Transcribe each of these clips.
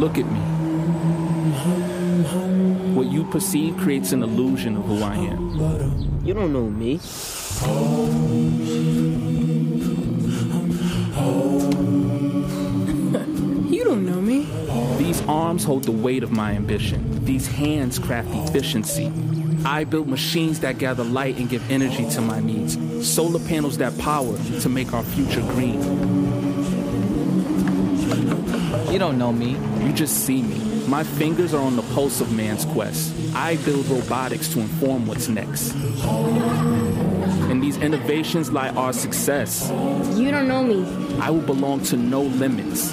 Look at me. What you perceive creates an illusion of who I am. You don't know me. You don't know me. These arms hold the weight of my ambition. These hands craft efficiency. I build machines that gather light and give energy to my needs. Solar panels that power to make our future green. You don't know me. You just see me. My fingers are on the pulse of man's quest. I build robotics to inform what's next. In these innovations lie our success. You don't know me. I will belong to no limits.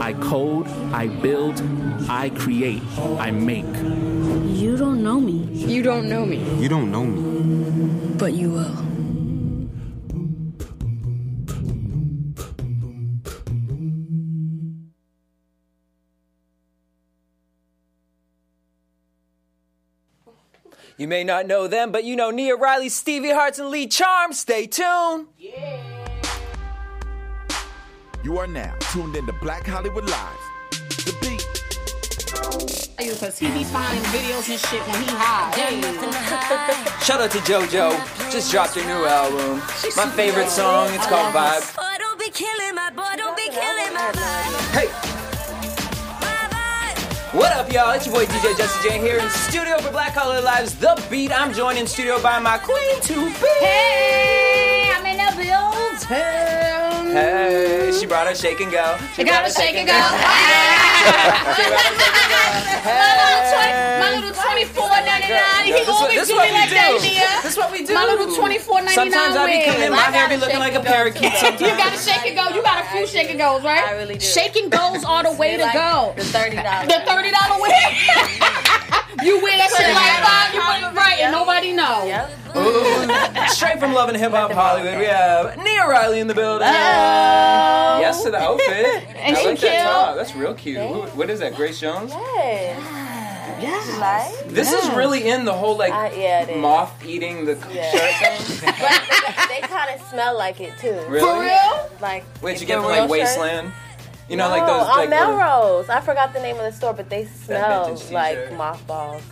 I code, I build, I create, I make. You don't know me. You don't know me. You don't know me. But you will. You may not know them, but you know Nia Riley, Stevie Harts, and Lee Charm. Stay tuned. Yeah. You are now tuned into Black Hollywood Live. The beat. Because he be finding videos and shit when he high. Hey. Shout out to JoJo. Just dropped her new album. My favorite song. It's called Vibe. Boy, What up, y'all? It's your boy DJ Justin J here in studio for Black Hollywood Live's The Beat. I'm joined in studio by my queen to be. Hey, I'm in the building. Hey, she brought her shake and go. She You gotta her shake and go. My little 24 99. He This what- always this do what me we like that, do. Nia. This what we do. My little 24 99 Sometimes I be coming in, my hair be looking like a parakeet. Sometimes. You gotta shake and go. You got a few shake and goes, right? I really do. Shake and goes are the way to Like go. The thirty dollars. The thirty dollar wig. you wear that shit like five, you put it right, and nobody know. Ooh, straight from Love and Hip Hop Hollywood, we have Nia Riley in the building. Hello. Yes to the outfit. And I she like that top. That's real cute. Who, what is that? Grace Jones. Yes. You like? This is really in the whole like Uh, yeah, it is. moth eating the Yeah. shirt thing. But they, they kind of smell like it too. Really? For real? Like Wait, if you get from like shirts- Wasteland? You know, no, like those on like little- Melrose. I forgot the name of the store, but they smell vintage like mothballs.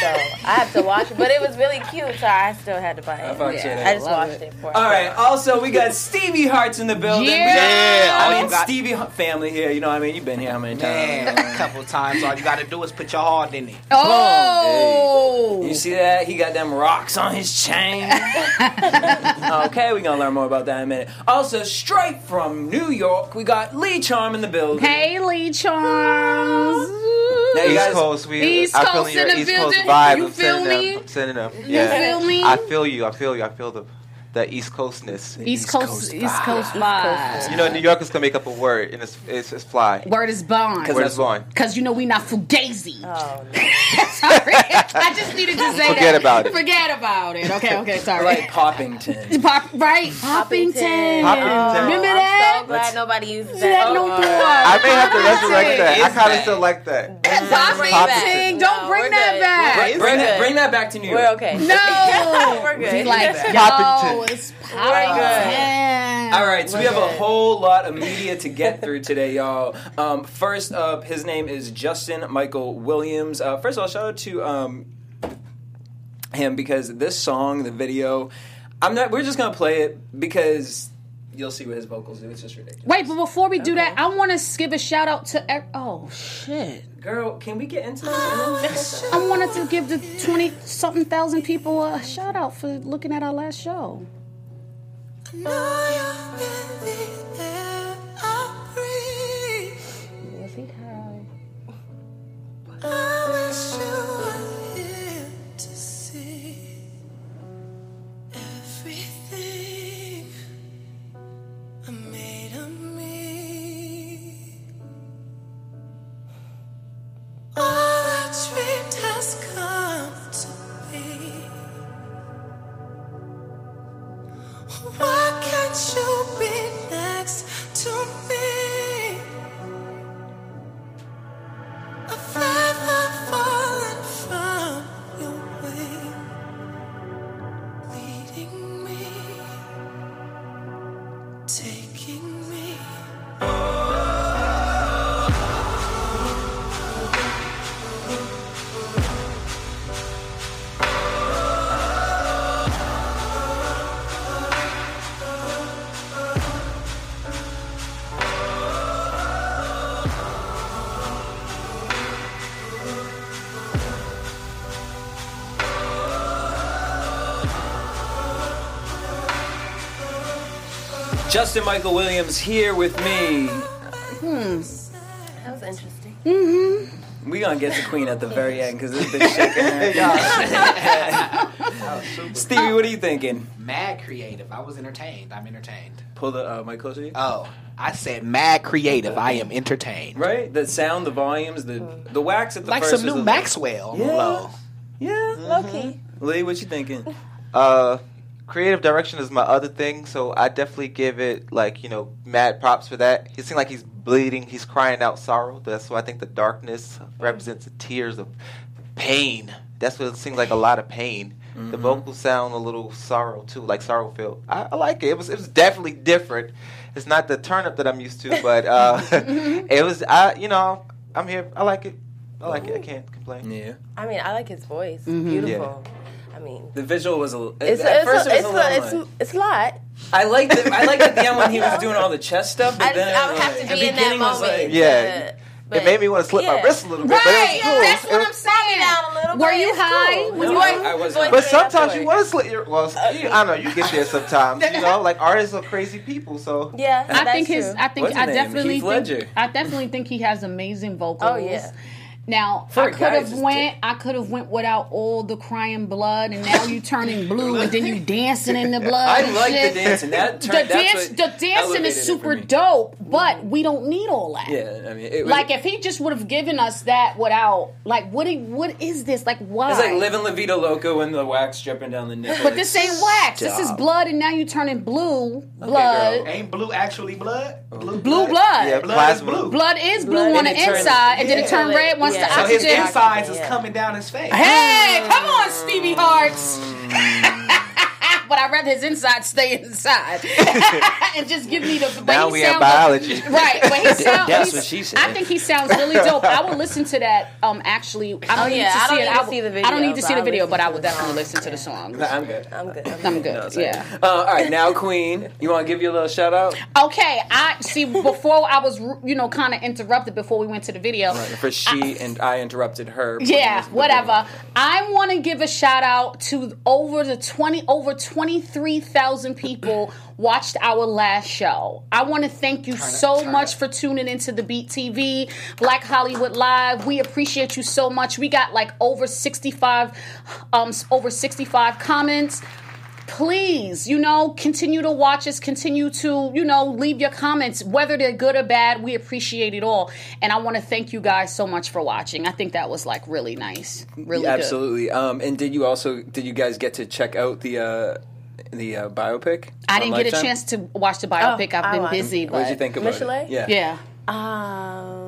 So I have to wash it, but it was really cute, so I still had to buy I it. fuck shit I up. just washed it for. All right. Also, we got Stevie Harts in the building. Yeah. We Yeah, all I oh, mean, Stevie Hart family here. You know what I mean? You've been here how many times? Man, a couple times. All you gotta do is put your heart in it. Oh. You see that? He got them rocks on his chain. okay, we're gonna learn more about that in a minute. Also, straight from New York, we got Lee Charm in the building. Hey, Lee Charms. Now, you East guys, Coast, we. East I Coast feel your in the East Coast building. vibe. You I'm feel sending me? them. I'm sending them. You Yeah. feel me? I feel you. I feel you. I feel the the East Coastness. East Coast, East Coast vibe. You know, New Yorkers can make up a word and it's it's, it's fly. Word is bond. Word is born. Cause you know we not fugazi. Oh, sorry, I just needed to say Forget that. about it. Forget about it. Okay, okay, sorry. like Poppington. Pop, right, Poppington. Poppington. Remember I'm that? so glad nobody uses That that. no oh, more. I may have to resurrect that. I kind of still like that. Poppington. Don't bring that back. Bring that, back to New York. We're okay. No. We're good. Like, yo, Poppington. It's We're Poppington. All right, so we have a whole lot of media to get through today, y'all. Um, first up, his name is Justin Michael Williams. Uh, first of all, shout out to um, him because this song, the video, I'm not. We're just gonna play it because you'll see what his vocals do. It's just ridiculous. Wait, but before we do that, I want to give a shout out to. ev- Oh shit! Girl, can we get into this? I wanted to give the twenty something thousand people a shout out for looking at our last show. Was he high? Justin Michael Williams here with me. Hmm. That was interesting. Mm-hmm. We gonna get to Queen at the very end because this bitch shaking her head. Stevie, what are you thinking? Mad creative. I was entertained. I'm entertained. Pull the uh, mic closer to you. Oh, I said mad creative. I am entertained. Right, the sound, the volumes, the the wax at the Like first some is new a little- Maxwell. Yeah. Low. Yeah, Low key. Lee, what you thinking? Uh, creative direction is my other thing, so I definitely give it like you know mad props for that. He seems like he's bleeding, he's crying out sorrow. That's why I think the darkness represents the tears of pain. That's what it seems like a lot of pain. The Mhm. vocals sound a little sorrow too, like sorrow filled. I, I like it. It was it was definitely different. It's not the turn up that I'm used to, but uh, it was. I you know I'm here. I like it. I like it. I can't complain. Yeah, I mean, I like his voice. Mm-hmm. Beautiful. I mean, the visual was a. it's at it's first a, it it's was a, a it's, much. it's a lot. I liked it. I liked at the end when he was doing all the chest stuff, but I, then I would have like, to the be in that moment. like- Yeah. but- it made me want to slip my wrist a little bit. but it was Right, cool. that's It what was- I'm saying. down a little Were bit. you high cool. No, you I. I was. But But sometimes you want to slip your. Well, uh, you, I don't know. You get there sometimes. You know, like artists are crazy people. So Yeah, I think his. I think What's I definitely think. I definitely think he has amazing vocals. Oh, yeah. Now For I a could have it's just went. I could have went without all the crying blood, and now you turning blue, and then you dancing in the blood. I and like the dancing. That The turned. that's dance, the dancing is super dope, but we don't need all that. Yeah, I mean, it was, Like if he just would have given us that without, like, what? he- What is this? Like, why? it's like living La Vida Loca when the wax dripping down the nipple. But this ain't wax. This is blood, and now you turning blue blood. girl. Ain't blue actually blood? Blue, Blue blood. yeah, Blood is blue. Blood is blue Blood. on the it turns- inside, and then it yeah. turn red once Yeah. the So his oxygen. insides is coming down his face. Hey, come on, Stevie Harts. Mm. But I'd rather his inside stay inside and just give me the. But Now we have sounds- biology. Right, but he sounds. That's what she said. I think he sounds really dope. I will listen to that. Um, actually, I don't Oh, need yeah, to I see don't it. need I, to see the I don't need to see the video, but I to will definitely song. listen to the song. I'm good. I'm good. I'm, I'm good. good. No, yeah. Uh, all right, now Queen, you want to give you a little shout out Okay, I see. Before I was, you know, kind of interrupted before we went to the video. for she and I interrupted her. Yeah, whatever. I want to give a shout out to over the 20 over 23,000 people watched our last show. I want to thank you so turn much up. for tuning into the Beat TV, Black Hollywood Live. We appreciate you so much. We got like over 65 um over 65 comments please, you know, continue to watch us, continue to, you know, leave your comments, whether they're good or bad. We appreciate it all. And I want to thank you guys so much for watching. I think that was like really nice. Really Yeah, good. absolutely. Um, and did you also did you guys get to check out the uh, the uh, biopic? I didn't get a chance to watch the biopic. Oh, I've I been watched busy. But What did you think about Michel'le? it? Yeah. Yeah. Um,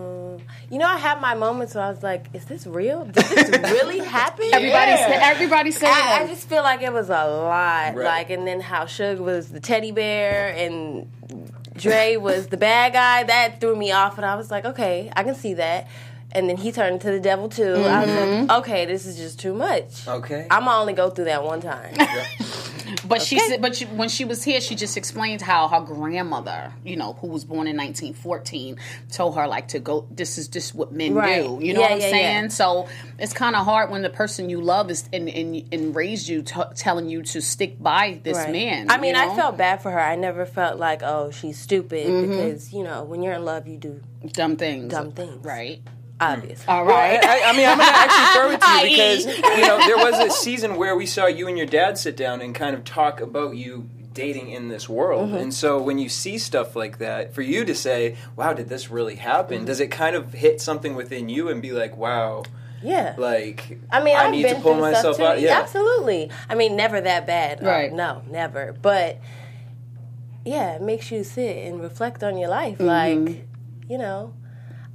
you know, I had my moments where I was like, "Is this real? Did this really happen?" Everybody, said, everybody said I, I just feel like it was a lot. Right. Like, and then how Suge was the teddy bear and Dre was the bad guy. That threw me off, and I was like, okay, I can see that. And then he turned into the devil too. I was Mm-hmm. like, okay, this is just too much. Okay. I'm gonna only go through that one time. But she said, but she, when she was here, she just explained how her grandmother, you know, who was born in 1914, told her like to go. This is just what men Right. do. You know Yeah, what I'm yeah, saying? yeah. So it's kind of hard when the person you love is and and, and raised you, t- telling you to stick by this Right. man. I mean, you I felt bad for her. I never felt like, oh, she's stupid Mm-hmm. because you know when you're in love, you do dumb things. dumb things. right? Obviously. All right. Well. I, I mean, I'm going to actually throw it to you because you know there was a season where we saw you and your dad sit down and kind of talk about you dating in this world. Mm-hmm. And so when you see stuff like that, for you to say, "Wow, did this really happen?" Mm-hmm. Does it kind of hit something within you and be like, "Wow, yeah. like I mean, I I've need been to pull myself out." Yeah. absolutely. I mean, never that bad. Uh, Right. no, never. But yeah, it makes you sit and reflect on your life. Mm-hmm. Like, you know,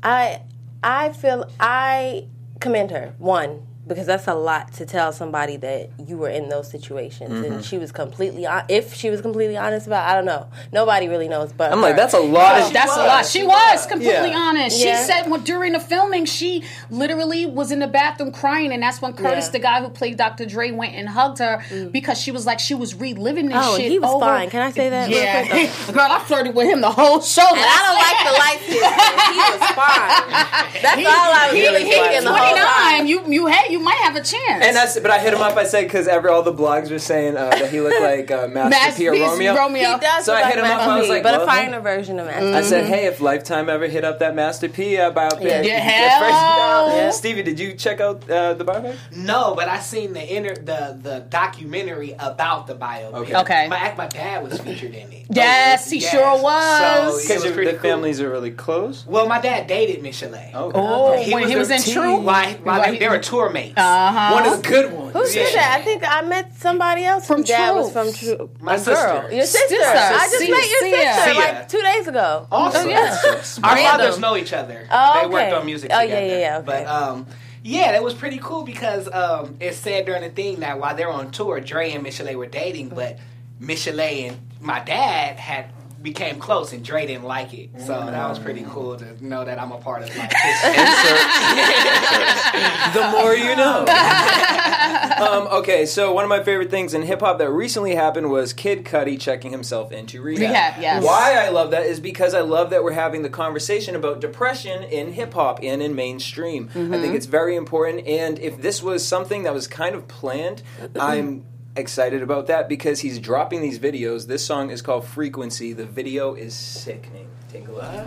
I I feel I commend her one because that's a lot to tell somebody that you were in those situations Mm-hmm. and she was completely if she was completely honest about I don't know nobody really knows but I'm like, that's a lot. of That's a lot. She was completely Yeah. honest. She Yeah. said well, during the filming, she literally was in the bathroom crying, and that's when Curtis, Yeah. the guy who played Dr. Dre, went and hugged her because she was like she was reliving this Oh, and shit. he was over. fine. Can I say that Yeah, quick? girl, I flirted with him the whole show. and I don't like the light skin. He was fine. That's all I was He, really he, thinking the whole time. 29. You, you, hey, you might have have a chance. And that's, but I hit him up. I said because every all the blogs were saying uh, that he looked like uh, Master P or Romeo. Romeo. He does So look I like hit him up, Master I was like, but well, a finer version of Master I P. said, hey, if Lifetime ever hit up that Master P uh, biopic, Yeah. Yeah, at first, hell. uh, Yeah. Stevie, did you check out uh, the biopic? No, but I seen the inter the the documentary about the biopic. Okay. Okay. My my dad was featured in it. Yes, he sure was. So, Because was pretty the cool. families are really close. Well, my dad dated Michel'le. Okay. Oh, when he was in team. True? Why? Why Why they, he- they were tour mates. Uh-huh. One of the good ones. Who said Yeah. that? I think I met somebody else From whose dad was from True. My a sister. girl. Your sister. Sister. I just Sia. met your sister Sia. like two days ago. Awesome. Oh, yeah. Our Random. fathers know each other. Oh, They worked on music Oh, yeah, yeah, yeah, okay. But um, yeah, that was pretty cool because um, it said during the thing that while they were on tour, Dre and Michel'le were dating, but Michel'le and my dad had became close and Dre didn't like it. So that was pretty cool to know that I'm a part of like history. the more you know. um, okay, so one of my favorite things in hip hop that recently happened was Kid Cudi checking himself into rehab. Rehab, yes. Why I love that is because I love that we're having the conversation about depression in hip hop and in mainstream. I Mm-hmm. think it's very important, and if this was something that was kind of planned, I'm excited about that because he's dropping these videos. This song is called Frequency. The video is sickening. Take a look.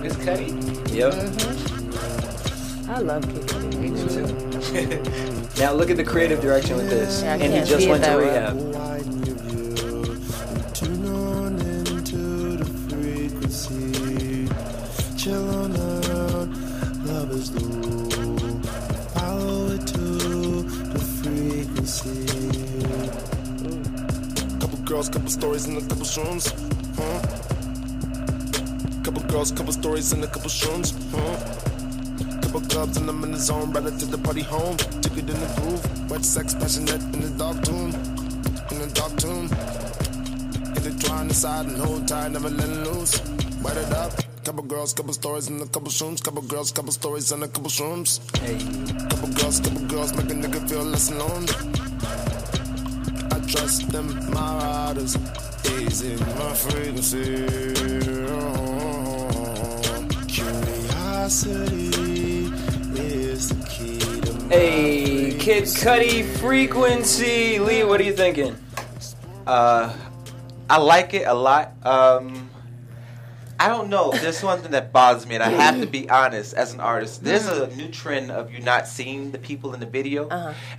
Miss Cudi? Yep. I love Kid Cudi. Now look at the creative direction with this, Yeah, and he just went to rehab. well. Girls, couple stories, and a couple shrooms. Huh? Couple girls, couple stories, and a couple shrooms. Huh? Couple clubs, and I'm in the zone. Right to the party home. Took it in the groove. Wet sex, passionate in the dark tune. In the dark tune. Intertwined inside and hold tight, never let it loose. Wet it up. Couple girls, couple stories, and a couple shrooms. Couple girls, couple stories, and a couple shrooms. Hey. Couple girls, couple girls, make a nigga feel less alone. Trust them, my riders. Easy, my frequency. Curiosity is the key to my Hey, Kid Cudi frequency. Lee, what are you thinking? Uh, I like it a lot. Um, I don't know. There's one thing that bothers me, and I have to be honest as an artist. There's a new trend of you not seeing the people in the video,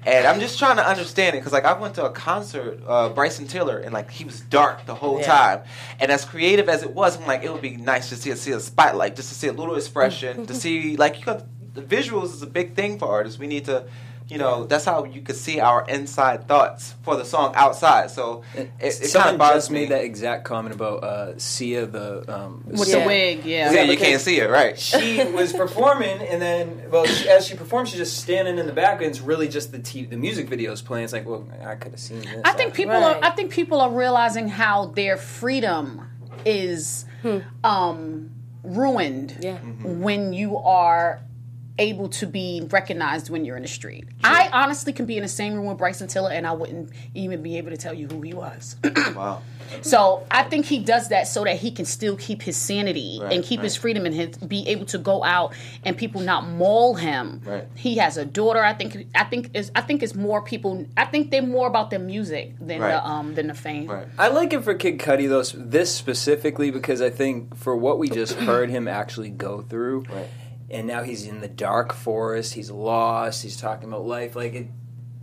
and I'm just trying to understand it because, like, I went to a concert, uh, Bryson Tiller, and like he was dark the whole Yeah. time. And as creative as it was, I'm like, it would be nice to see see a spotlight, just to see a little expression, to see like you got the visuals is a big thing for artists. We need to. You know, that's how you could see our inside thoughts for the song outside. So it, it, kind Someone of bothers just me. made that exact comment about uh, Sia, the um, With Yeah. the wig, yeah. Yeah, you can't see it, right? she was performing, and then, well, she, as she performed, she's just standing in the background. It's really just the t- the music videos playing. It's like, well, I could have seen this. I think people Right. are I think people are realizing how their freedom is um ruined Yeah. when you are able to be recognized when you're in the street. I honestly can be in the same room with Bryson Tiller and I wouldn't even be able to tell you who he was. Wow. So I think he does that so that he can still keep his sanity Right, and keep his freedom and his, be able to go out and people not maul him. Right. He has a daughter. I think. I think is. I think it's more people. I think they're more about the music than Right. the um than the fame. Right. I like it for Kid Cudi though, this specifically because I think for what we just heard him actually go through, Right. And now he's in the dark forest. He's lost. He's talking about life. Like it,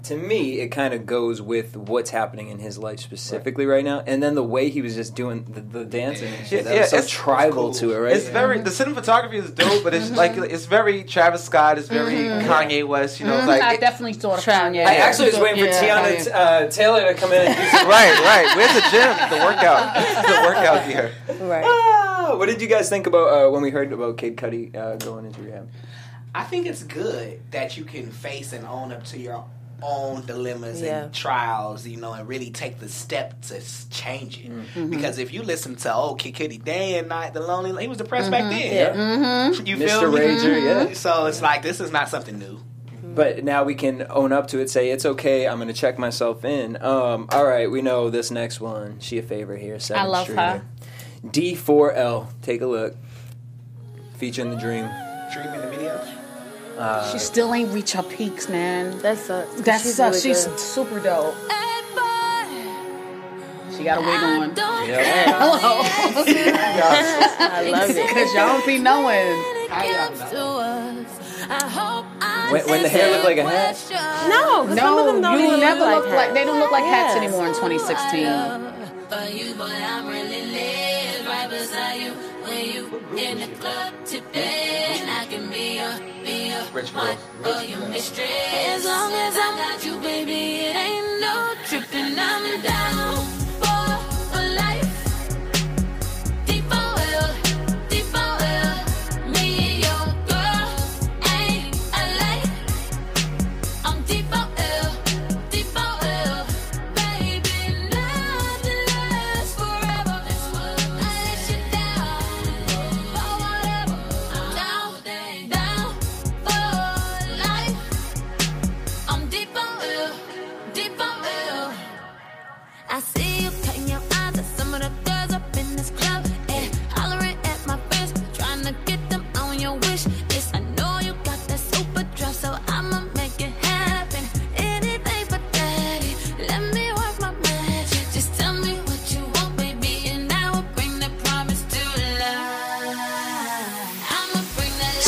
to me, it kind of goes with what's happening in his life specifically right, now. And then the way he was just doing the, the dancing and shit, that was so tribal to it, right? It's very the cinematography is dope, but it's like it's very Travis Scott. It's very Kanye West. You know, it's Mhm, I like it- definly thought of Trav- Kanye. I actually was waiting for Yeah. Teyana uh, Taylor to come in and do some right, right. Where's the gym? The workout. the workout gear. Right. Ah, what did you guys think about uh, when we heard about Kid Cudi uh, going into rehab? I think it's good that you can face and own up to your own dilemmas Yeah. and trials, you know, and really take the step to change it. Mm-hmm. Because if you listen to old Kid Cudi day and night, the lonely, he was depressed back then. Yeah. Mm-hmm. You Mr. feel me? Rager, yeah. So it's like this is not something new. But now we can own up to it. Say it's okay. I'm going to check myself in. Um, all right, we know this next one. She a favorite here. i love Streeter. her. D4L. Take a look. Featuring the Dream. Dreaming the video. Uh, She still ain't reach her peaks, man. That sucks. 'cause That's she's sucks. really She's good. super dope. She got a wig on. yeah. Hello. I love it. Because y'all don't be knowing. When, when the hair looked like a hat. No, 'cause some of them No, don't you never look look like like they don't look like hats anymore in 2016. For you, I'm really lit right beside you. When you in the club tipping, I can be your, be your Rich wife girls. or your mistress. As long as I got you, baby, it ain't no tripping. I'm down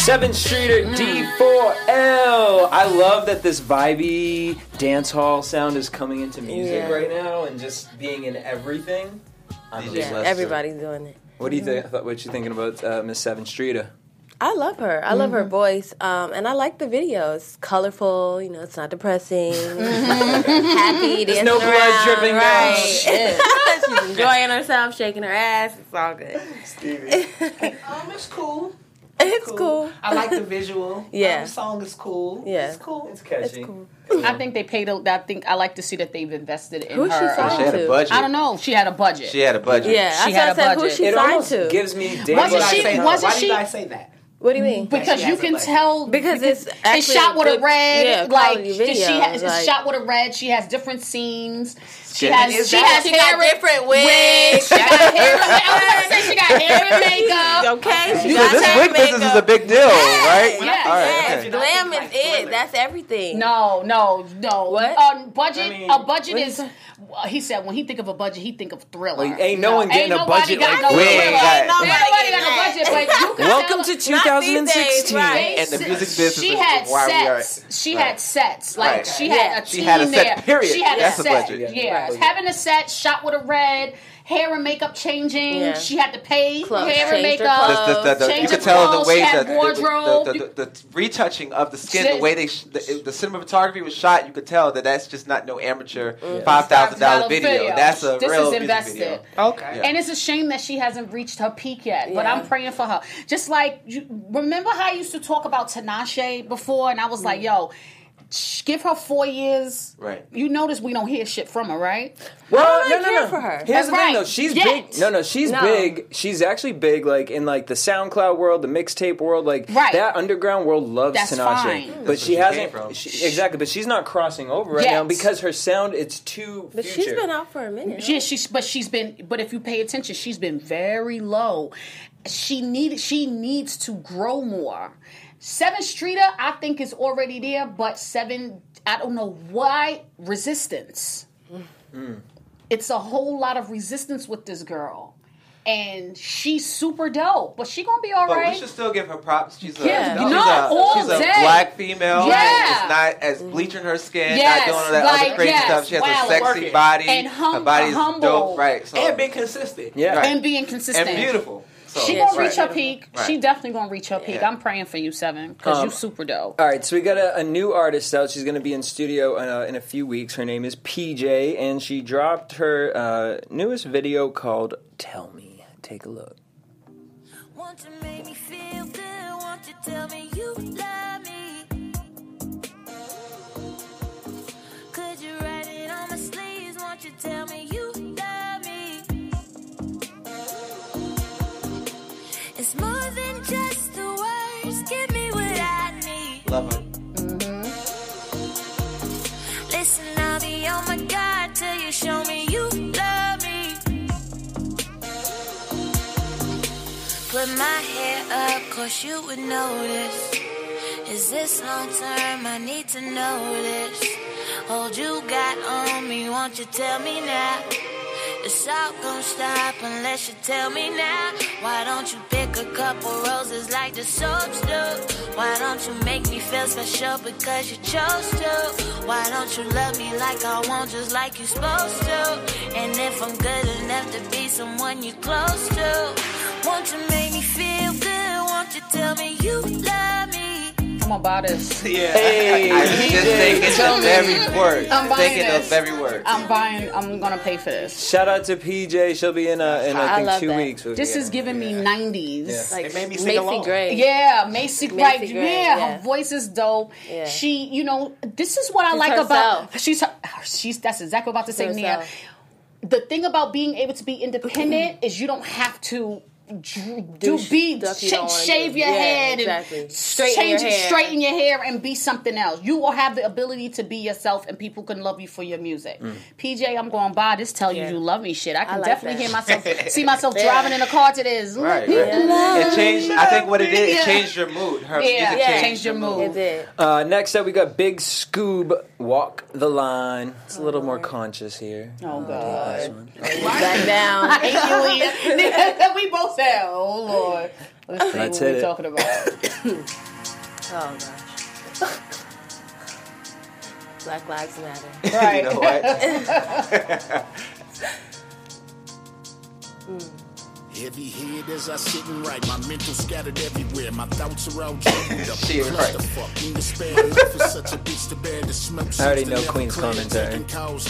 Sevyn Streeter D4L. I love that this vibey dance hall sound is coming into music yeah. right now and just being in everything. I'm yeah, everybody's doing it. What do you mhm. think? What you thinking about uh, Miss Sevyn Streeter? I love her. I mm-hmm. love her mhm. voice, um, and I like the videos. Colorful, you know, it's not depressing. Happy, There's no blood around, dripping right. She's enjoying herself, shaking her ass. It's all good. Stevie, oh, um, it's cool. It's cool. I like the visual. Yeah. Um, the song is cool. Yeah. It's cool. It's catchy. It's cool. I think they paid. A, I think I like to see that they've invested in Who's she her. signed She had a to? budget. I don't know. She had a budget. She had a budget. Yeah, She that's had what I a said. Who's she It signed to? gives me Why Dave Wasn't do she- guys say, wasn't why do she- you guys say that? What do you mean? because you can tell Because it's it's shot with a red. yeah, like quality she video, has it's like- shot with a red. She has different scenes. She has Is she has She hair got and- different wigs. wigs. She got hair. and- I was say she got hair and makeup. Okay, she You got know, this wig business is a big deal, right? Yeah. All right. Yes, okay. glam is Like it. That's everything. No, no, no. What? Um, budget. I mean- a budget What is. is well, he said when he think of a budget, he think of thriller. Well, ain't no one getting a budget like go we ain't thriller. nobody Nobody got a budget, getting but you can Welcome to 2016. And the music business she is had why we sets. She had sets. Like she had a She team had a set, period. She had That's a a set. budget. Yeah, Yeah. having a set, shot with a red, hair and makeup changing. Yeah. She had to pay Clothes, hair and makeup. The- the- the- the- Change you could tell the way she had that the, wardrobe. the, the, the, the retouching of the skin, She- the way they sh- the, the cinematography was shot, you could tell that that's just not no amateur Mm-hmm. five thousand dollar video. video. That's a This real is invested. video. Okay. Yeah. And it's a shame that she hasn't reached her peak yet. But Yeah. I'm praying for her. Just like you remember how I used to talk about Tinashe before, and I was like, "Yo, sh- give her four years." Right. You notice we don't hear shit from her, right? Well, I no, no, care no. for her. Here's That's the thing, right. though. She's Yet. big. No, no, she's No. big. She's actually big, like in like the SoundCloud world, the mixtape world, like Right. that underground world loves That's Tinashe. fine. But hmm. That's she she hasn't came she- exactly. But she's not crossing over right Yet. now because her sound it's too. But future. she's been out for a minute. Yeah, she's but she's been but if you pay attention, she's been very low. She need she needs to grow more. Sevyn Streeter, I think, is already there, but seven, I don't know why resistance. Mm. It's a whole lot of resistance with this girl, and she's super dope. But she gonna be all But right. we should still give her props. She's a, Yeah. she's, Not a, all she's a black female. Yeah. It's not as bleaching her skin, Yes, not doing all that like, other crazy yes, stuff. She has wow, a sexy body. And hum- her body's humble. dope. Right. So, And been consistent. Yeah. Right. and being consistent and beautiful. So, She gonna right. reach her peak. Right. She definitely gonna reach her peak. Yeah. I'm praying for you, Sevyn, because Um, you super dope. All right, so we got a, a new artist out. She's going to be in studio uh, in a few weeks. Her name is PJ, and she dropped her uh, newest video called "Tell Me." Take a look. Want to make me feel good? Want you tell me you It's more than just the words. Give me what I need. love it. Listen, I'll be on my guard till you show me you love me. Put my hair up, cause you would notice. Is this long term? I need to know this. Hold you got on me, won't you tell me now? It's all gonna stop unless you tell me now. Why don't you a couple roses like the soaps do? Why don't you make me feel special because you chose to? Why don't you love me like I want, just like you're supposed to? And if I'm good enough to be someone you're close to, won't you make me feel good? Won't you tell me you love me? I'm gonna buy this. Yeah. Hey, I was just thinking tell of me. every word. I'm buying thinking this. of every word. I'm buying. I'm gonna pay for this. Shout out to PJ. She'll be in uh, in I I think love two that. weeks. with This me. is giving me 90s. Yeah. Like It made me sing Macy along. Gray. Yeah, Macy, Macy right? Gray, yeah, yeah. her voice is dope. Yeah. She, you know, this is what I She's like herself. about she's her, she's. That's exactly what I'm about to say, Nia. The thing about being able to be independent is you don't have to. Dr- Do sh- be you sh- shave your Yeah, head exactly. and Straighten change your it, hair. straighten your hair and be something else. You will have the ability to be yourself, and people can love you for your music. PJ, I'm going by this. Tell you Yeah. you love me shit. I can like definitely that. hear myself, see myself Yeah. driving in a car to this. Right, right. me love It changed. I think what it did, it changed your mood. Her Yeah, music yeah. changed, Changed your mood. It did. Uh, next up, we got Big Scoob. Walk the line. It's a little more conscious here. Oh God. Back down. I hate you. Leah. we both said, "Oh Lord." Let's see Let's what hit we're it. talking about. Oh gosh. Black Lives Matter. Right. You know what? Hmm. Heavy head as I sit and write, my mental scattered everywhere. My thoughts are all jumbled up. She is right. Clusterfuck in despair. Life is such a bitch to bear. The smoke I already know Queen's commentary.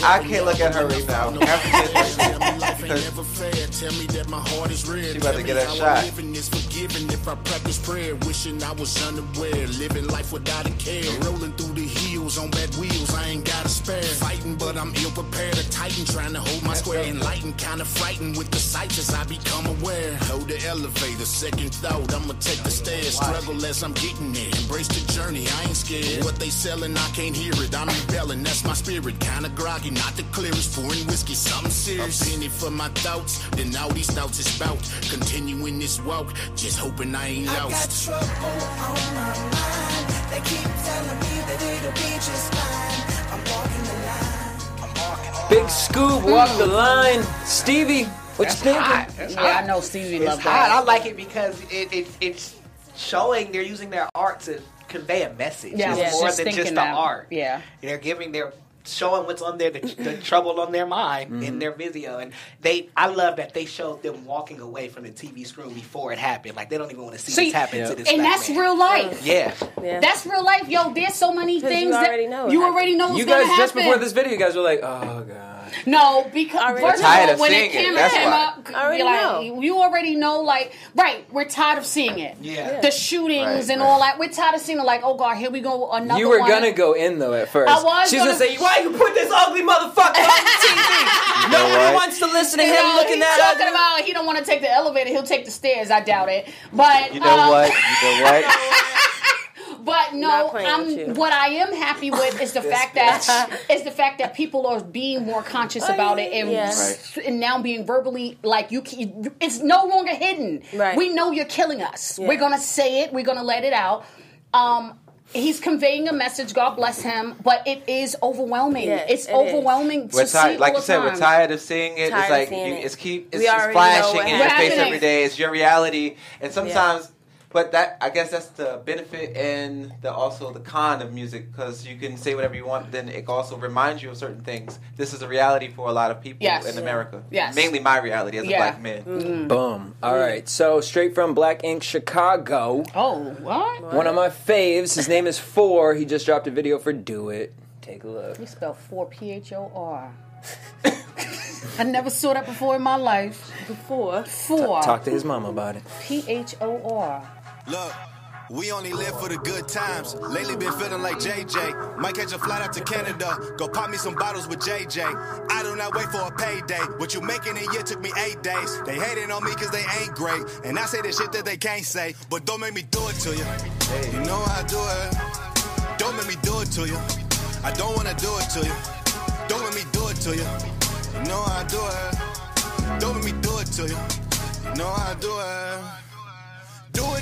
I can't look at her me right now. out, no After care. this- Tell me life ain't because never fair. Tell me that my heart is red. She about to get me her shot. Living is forgiven if I practice prayer. Wishing I was unaware. Living life without a care. Rolling through the hills on bad wheels. I ain't got a spare. Fighting, but I'm ill prepared. A titan trying to hold my square. Enlightened, kind of frightened with the sights as I become aware. Hold the elevator. Second thought, I'ma take the stairs. Struggle as I'm getting there. Embrace the journey. I ain't scared. What they selling, I can't hear it. I'm rebelling. That's my spirit. Kinda groggy, not the clearest. Pouring whiskey, something serious. A penny for my thoughts. Then all these thoughts is bout. Continuing this walk. Just hoping I ain't lost. I got trouble on my mind. They keep telling me that it'll be just fine. I'm walking the line. Big Scoob. Walk the line. Stevie, what you thinking? hot. That's Yeah, I know Stevie It's loved hot. I like it because it, it it's showing they're using their art to convey a message. Yeah, it's was more just than thinking just that. the art. Yeah. they're giving their showing what's on their the, the trouble on their mind Mm-hmm. in their video, and they I love that they showed them walking away from the TV screen before it happened. Like they don't even want to see, See, this happen Yeah. to this. And black that's man. real life. Yeah, Yeah. That's real life, yo. There's so many 'Cause you things already that know you happened. already know what's You gonna guys, happen. just before this video, you guys were like, oh, God. No, because Already first of Tired all, of when seeing it it, came, that's came up, Already you're like, know. you already know, like, right, we're tired of seeing it. Yeah. The shootings Right, and right. all that. We're tired of seeing it, like, oh God, here we go, another You were one. gonna go in though at first. I was She's gonna, gonna- say, "Why you put this ugly motherfucker on the TV? know Nobody what? wants to listen to You him know, looking he's that talking ugly." about he don't want to take the elevator, he'll take the stairs. I doubt it. But You know um, what? You know what? But no, Not playing with you. I'm what I am happy with is the fact that is the fact that people are being more conscious about it and yeah. Right. and now being verbally like you. can- It's no longer hidden. Right. We know you're killing us. Yeah. We're gonna say it. We're gonna let it out. Um, he's conveying a message. God bless him. But it is overwhelming. Yes, it's it is. overwhelming to We're see tired, like all you the said, we're tired of seeing it. Tired it's like you, it. it's keep We it's just already know flashing in your face every day. It's your reality, and sometimes. But that I guess that's the benefit and the also the con of music because you can say whatever you want. Then it also reminds you of certain things. This is a reality for a lot of people Yes. in America. Yes. mainly my reality as a Yeah. black man. Mm. Boom. All right. So straight from Black Ink Chicago. Oh, what? One of my faves. His name is Phor. He just dropped a video for Do It. Take a look. You spell four P H O R. I never saw that before in my life. Before. Phor Talk to his mama about it. P H O R. Look, we only live for the good times. Lately been feeling like JJ. Might catch a flight out to Canada. Go pop me some bottles with JJ. I do not wait for a payday. What you making in a year took me eight days. They hating on me cause they ain't great. And I say the shit that they can't say. But don't make me do it to you. You know I do it. Don't make me do it to you. I don't wanna do it to you. Don't make me do it to you. You know I do it. Don't make me do it to you. You know I do it.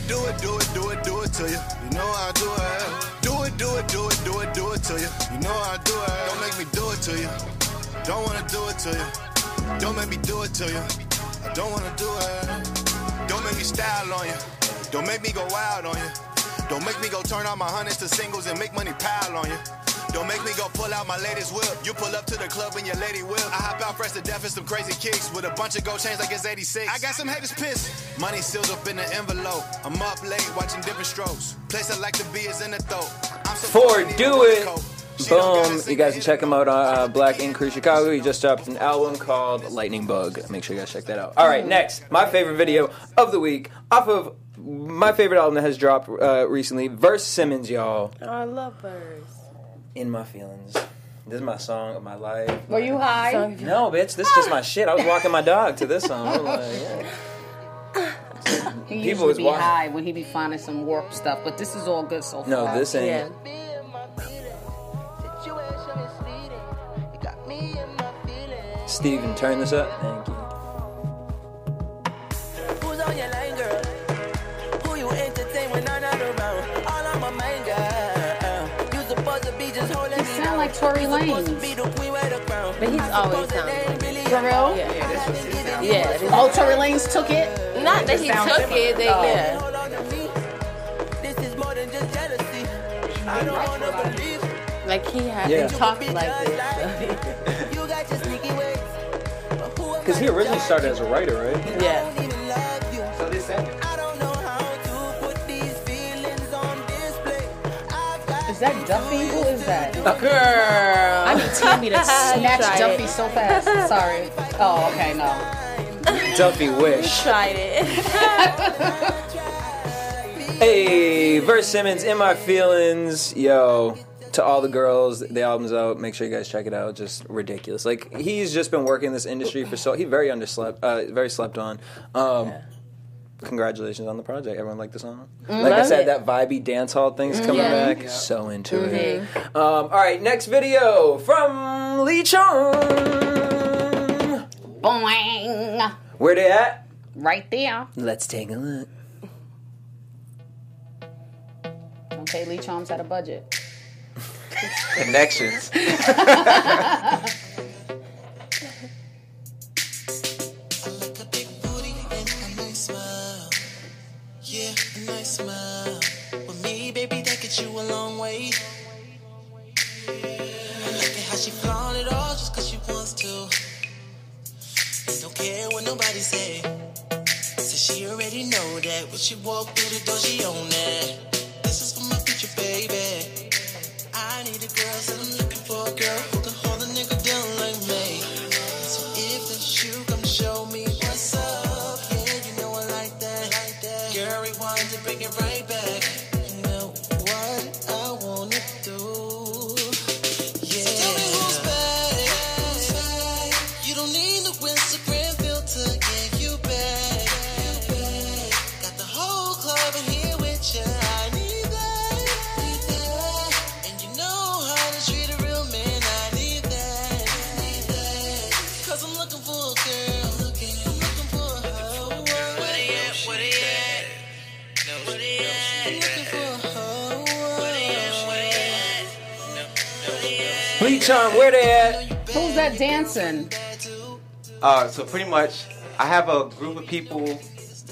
Do it, do it, do it, do it, to you. You know I do it. do it, do it, do it, do it do it to you. You know I do it. Don't make me do it to you. Don't wanna do it to you. Don't make me do it to you. I don't wanna do it. Don't make me style on you. Don't make me go wild on you. Don't make me go turn out my hundreds to singles and make money pile on you. Don't make me go pull out my latest whip. You pull up to the club in your lady whip. I hop out fresh to death and some crazy kicks with a bunch of gold chains like it's 86. I got some haters pissed. Money sealed up in the envelope. I'm up late watching different strokes. Place I like to be is in the throat. I'm so For fucking need a Do It. Boom! You guys can check him out on uh, Black Ink Crew Chicago. He just dropped an album called Lightning Bug. Make sure you guys check that out. All right, next, my favorite video of the week off of my favorite album that has dropped uh, recently, Verse Simmons, y'all. Oh, I love birds. In my feelings. This is my song of my life. Were you high? No, bitch, this is just my shit. I was walking my dog to this song. I'm like, yeah. He People usually be walking- high when he be finding some warp stuff, but this is all good so far. No, this ain't. Steven, turn this up. Thank you. Tory You supposed to Lanez. be the queen with the crown. But he's always supposed to sounded ain't really For real? around. Yeah. Yeah, that's what she Yeah. this- Oh, Tory Lanez took it? Not that he took it. They, Oh. yeah. Hold on to me. This is more than just jealousy. I don't wanna believe Like he had Yeah. to talk like this. you got your sneaky ways. But who am Because he originally started as a writer, right? Yeah. That Duffy? Who is that? Girl. I need Tammy to snatch Tried Duffy it. so fast. Sorry. Oh, okay, no. Duffy Wish. Tried it. Hey, Verse Simmons, In My Feelings. Yo, to all the girls, the album's out. Make sure you guys check it out. Just ridiculous. Like, he's just been working in this industry for so... He very underslept, uh, very slept on. Um, Congratulations on the project. Everyone liked the song? like I Mm, Love said, it. Mm-hmm. that vibey dance hall thing's coming Yeah. back. So into it. Um, all right, next video from Lee Chung. Boing. Where they at? Right there. Let's take a look. Okay, Lee Chong's at a budget. Connections. care what nobody say. Says she already know that when she walk through the door, she own that. This is for my future, baby. I need a girl, so at? Lee Chung, where they at? Who's that dancing? Uh, so pretty much, I have a group of people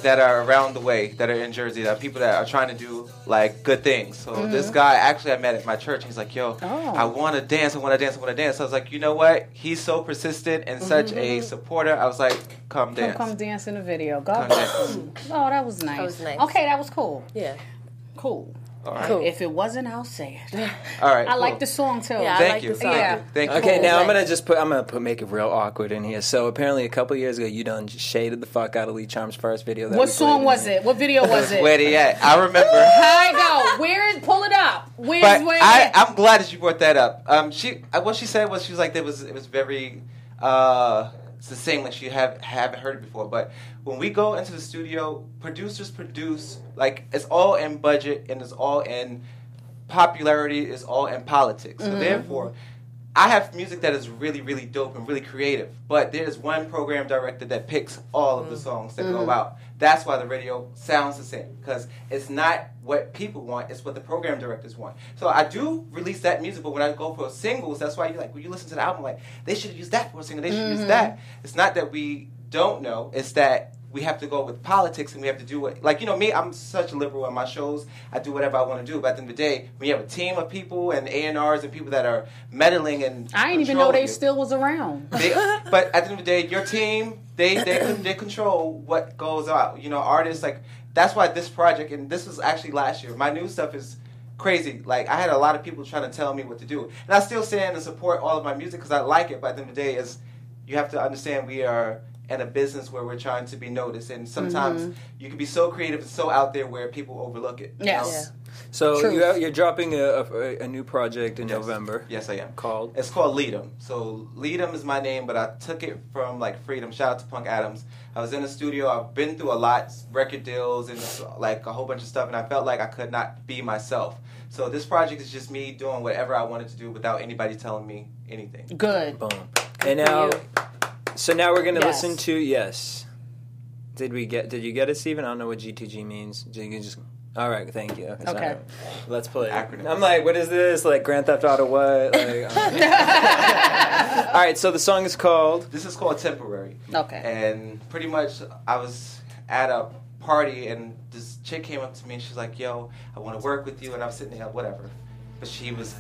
that are around the way that are in Jersey. That are people that are trying to do like good things. So this guy actually I met at my church. He's like, "Yo, Oh. I want to dance. I want to dance. I want to dance." So I was like, "You know what? He's so persistent and such a supporter." I was like, "Come Come, dance." come dance in the video. God bless dance. him. Oh, that was nice. was nice. Okay, that was cool. Yeah. Cool. All right. Cool. If it wasn't, I'll say it. All right. I like the song too. Yeah, I Thank like you. the song. Yeah. Thank you. Okay, Cool. now I'm gonna just put I'm gonna put make it real awkward in here. So apparently, a couple years ago, you done shaded the fuck out of Lee Charm's first video. That What song was it? What video was it? Where they at? I remember. I go. Where is? Pull it up. Where's But where? I, I'm glad that you brought that up. Um, she, uh, what she said was she was like, there was, it was very, uh, it's the same like she have haven't heard it before. But when we go into the studio, producers produce like it's all in budget and it's all in popularity, it's all in politics. So mm-hmm. therefore, I have music that is really, really dope and really creative, but there's one program director that picks all of the songs that go Mhm. out. That's why the radio sounds the same because it's not what people want; it's what the program directors want. So I do release that music, but when I go for singles, that's why you like when you listen to the album, like they should have used that for a single, they should Mhm. use that. It's not that we don't know; it's that we have to go with politics and we have to do what like you know me i'm such a liberal on my shows i do whatever i want to do but at the end of the day when you have a team of people and a&rs and people that are meddling and I didn't even know they you, still was around. they, but at the end of the day, your team they they they control what goes out. You know, artists like that's why this project and this was actually last year. My new stuff is crazy. Like I had a lot of people trying to tell me what to do, and I still stand and support all of my music because I like it. But at the end of the day, is you have to understand we are in a business where we're trying to be noticed, and sometimes Mhm. you can be so creative and so out there where people overlook it. you know? So Truth. you, you're dropping a, a, a new project in November. Yes, I am. Called? It's called Lead 'em. So Lead 'em is my name, but I took it from like Freedom. Shout out to Punk Adams. I was in the studio. I've been through a lot, record deals and like a whole bunch of stuff, and I felt like I could not be myself. So this project is just me doing whatever I wanted to do without anybody telling me anything. Good. Boom. And now, so now we're gonna Yes. listen to yes. Did we get? Did you get it, Steven? I don't know what GTG means. You can just. All right, thank you. Okay. sorry. Let's play. Acronym. I'm like, what is this? Like Grand Theft Auto? What? Like, all right. So the song is called. This is called Temporary. Okay. And pretty much, I was at a party, and this chick came up to me, and she's like, "Yo, I want to work with you," and I was sitting there, whatever. But she was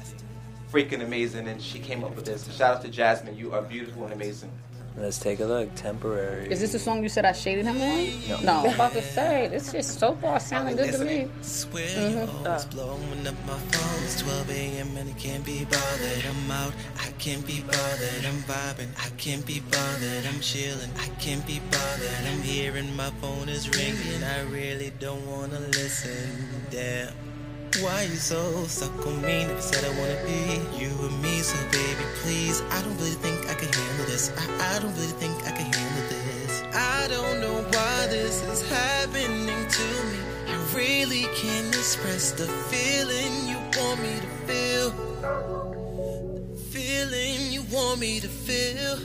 freaking amazing, and she came up with this. So shout out to Jasmine. You are beautiful and amazing. Let's take a look. Temporary. Is this the song you said I shaded him on? No. no. I'm about to say this is so far sounding good to me. Swear Mhm. you always blowing up my phone. It's 12 a.m. and I can't be bothered. I'm out, I can't be bothered. I'm vibing, I can't be bothered. I'm chilling, I can't be bothered. I'm hearing my phone is ringing. I really don't wanna listen. Damn. Why you so stuck on me? Never said I wanna be you and me, so baby, please. I don't really think I can handle this. I, I don't really think I can handle this. I don't know why this is happening to me. I really can't express the feeling you want me to feel. The feeling you want me to feel.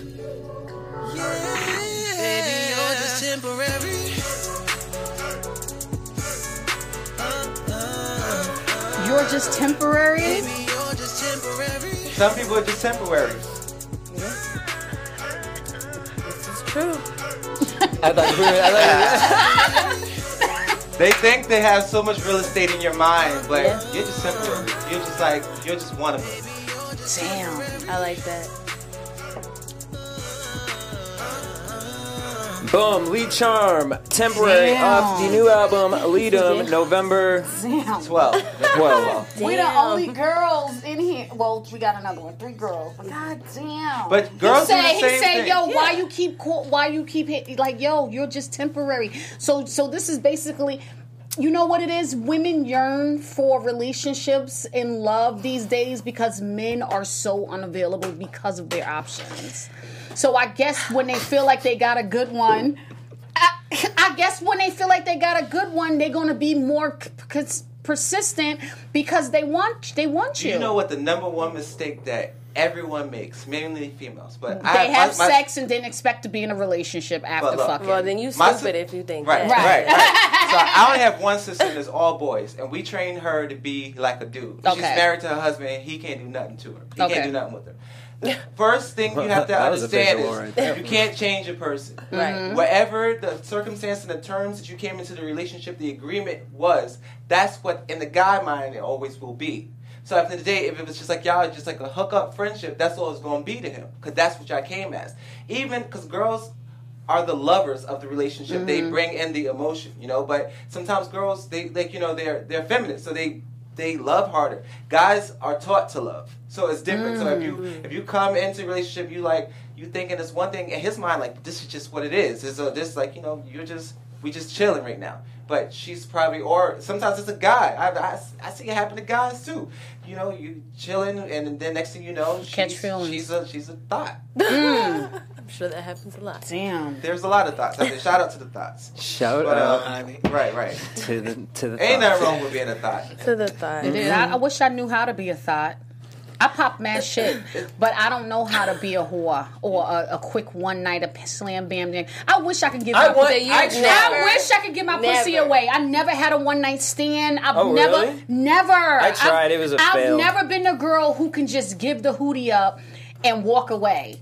Yeah. Baby, you're just temporary. You're just temporary. Some people are just temporary. This is true. I thought we were. I thought They think they have so much real estate in your mind, but you're just temporary. You're just like you're just one of them. Damn. I like that. Boom, Lee Charm, temporary Damn. off the new album Lead 'em, Damn. November Damn. 12. 12. We the only girls in here. Well, we got another one. Three girls. But God damn. But girls he do the said, he same said, thing. "Yo, why you keep co- why you keep hit like yo? You're just temporary." So so this is basically. You know what it is? Women yearn for relationships and love these days because men are so unavailable because of their options. So I guess when they feel like they got a good one, I, I guess when they feel like they got a good one, they're gonna be more c- cons- persistent because they want they want you. You know what the number one mistake that everyone makes, mainly females, but they I have my- my- sex and didn't expect to be in a relationship after look, fucking. Well, then you My stupid si- if you think Right, that. right, right. so I only have one sister that's all boys, and we train her to be like a dude. She's married to her husband, and he can't do nothing to her. He Okay. can't do nothing with her. The first thing you have to That understand is right there. you can't change a person. Right. Mm-hmm. Whatever the circumstance and the terms that you came into the relationship, the agreement was, that's what in the guy mind it always will be. So at the end of the day, if it was just like y'all, just like a hookup friendship, that's all it's going to be to him. Because that's what y'all came as. Even because girls are the lovers of the relationship. They Mm-hmm. bring in the emotion, you know. But sometimes girls, they like you know they're they're feminine, so they they love harder. Guys are taught to love, so it's different. So if you Mm. if you come into a relationship, you like you thinking it's one thing in his mind, like this is just what it is. It's a, this like you know you're just we just chilling right now. But she's probably or sometimes it's a guy. I, I, I see it happen to guys too. You know, you chilling, and then next thing you know, she's, Catch feelings. she's a she's a thought. I'm sure that happens a lot. Damn. There's a lot of thoughts. I mean, shout out to the thoughts. Shout But, out uh, right, right. to the to the. Ain't thought. nothing wrong with being a thought. To the thought. It is. I, I wish I knew how to be a thought. I pop mad shit, but I don't know how to be a whore or a, a quick one night a slam bam ding. I wish I could give I my want- pussy. I I, tried. wish I could give my pussy Never. away. I never had a one night stand. I've Oh, never, really? never. I tried. It was a I've fail. never been a girl who can just give the hootie up and walk away.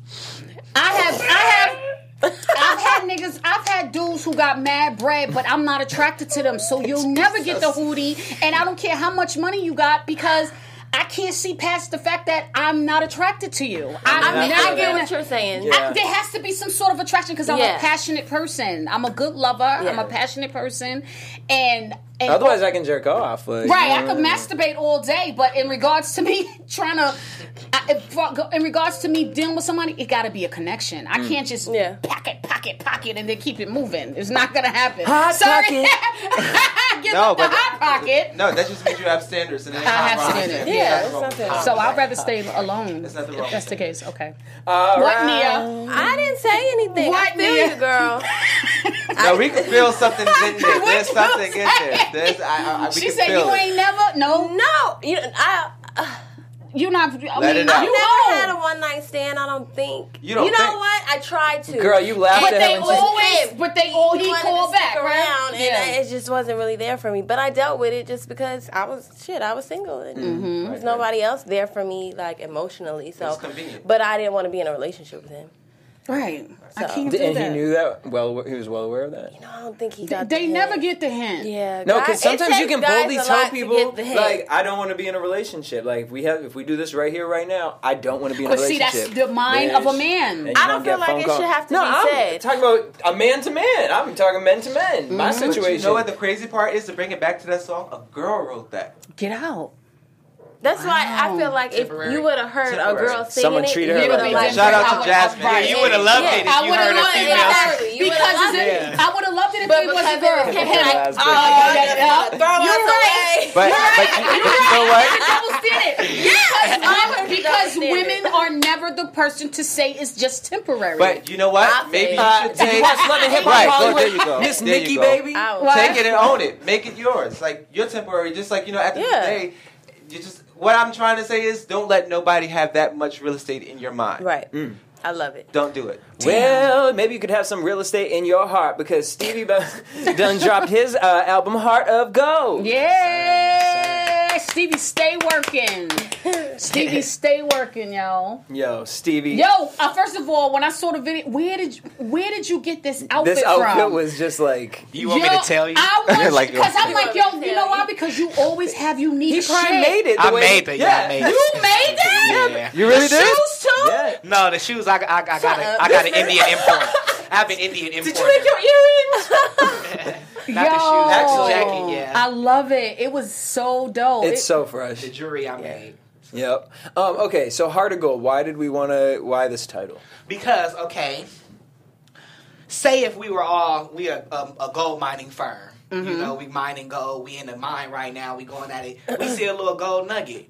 I have, I have. I've had niggas, I've had dudes who got mad bread, but I'm not attracted to them. So you'll never get the hootie, and I don't care how much money you got because I can't see past the fact that I'm not attracted to you. I I've mean, never I get what you're saying. I- there has to be some sort of attraction because I'm Yeah. a passionate person. I'm a good lover. I'm a passionate person, and, and Otherwise, I can jerk off. Like, Right, you I know. could masturbate all day, but in regards to me trying to, I- in regards to me dealing with somebody, it got to be a connection. I mm. can't just pocket, pocket, pocket, and then keep it moving. It's not gonna happen. Hot Sorry, pocket. give No, up the hot pocket. No, that just means you have standards. And I have standards. Yeah, So I'd rather stay alone. There's nothing if wrong that's the case. Okay. All what, right. Nia? I didn't say anything. What, I feel Nia? you, girl. No, we can feel something in there. There's something in there. There's, I, I, we She said feel you it. ain't never. No, no. You, I. you not. I Let mean, it out. I've you never know. had a one night stand. I don't think. You don't You know think? what? I tried to. Girl, you laughed But at they her when she- always, but they all he called to stick back, right? around, and Yeah. I- it just wasn't really there for me. But I dealt with it just because I was shit. I was single, and Mm-hmm. there's nobody else there for me, like emotionally. So, convenient. but I didn't want to be in a relationship with him. Right. I can't do And that. he knew that. Well, he was well aware of that. No, I don't think he They, got. they the never hint. get the hint. Yeah. No, because sometimes you can guys boldly a tell people, get the hint. like, I don't want to be in a relationship. Like, if we have, if we do this right here, right now, I don't want to be in a relationship. But see, that's the mind of a man. And you I don't feel like it calls. should have to no, be I'm said. talking about a man to man. I'm talking men to men. My Mm-hmm. But situation. You know what the crazy part is to bring it back to that song? A girl wrote that. Get out. That's why I feel like if Temporary. you would have heard a girl singing Someone it, you would've like Shout out to Jasmine. right. You would have loved it if I you would have heard a loved it. female. Exactly. You Because loved it's- it. I would have loved it if But it was a girl. it was kept like, That's oh, yeah, Yeah. throw You're us right. away. But, but, you, but you know what? Double standard. Yes, I'm- because women are never the person to say it's just temporary. But you know what? I'll Maybe you should uh, take. watch Love and Right, there you go. Miss Nikki, baby. I would- What? Take it and own it. Make it yours. Like you're temporary. Just like you know, at the end of the day, you just. What I'm trying to say is, don't let nobody have that much real estate in your mind. Right. Mm. I love it. Don't do it. Well, maybe you could have some real estate in your heart because Stevie Bell done dropped his uh, album Heart of Gold. yeah, Stevie, stay working. Stevie, stay working, yo. Yo, Stevie. Yo, uh, first of all, when I saw the video, where did you, where did you get this outfit this outfit from? was just like You want me to tell you? I want Like, because I'm like, yo, you know why? Because you always have unique he shit. probably made it. The I way- made that. Yeah, I made it. You made that? Yeah. You really the did? shoes too? Yeah. No, the shoes I, I, I got. Shut A, up. I got an Indian import. I have an Indian import. Did you make your earrings? Not the shoes, Yo. the jacket. Yeah, I love it. It was so dope. it's It- so fresh. the jewelry I made. Yep. Um, okay, so Heart of Gold. Why did we want to? Why this title? Because okay, say if we were all we are a, a gold mining firm. You know, we mining gold. We in the mine right now. We going at it. We see a little gold nugget.